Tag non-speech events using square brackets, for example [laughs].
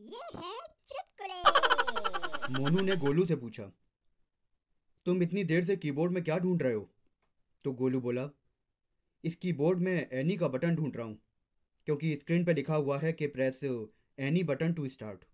ये है चुटकुले। [laughs] मोनू ने गोलू से पूछा, तुम इतनी देर से कीबोर्ड में क्या ढूंढ रहे हो? तो गोलू बोला, इस कीबोर्ड में एनी का बटन ढूंढ रहा हूँ, क्योंकि स्क्रीन पर लिखा हुआ है कि press any button to start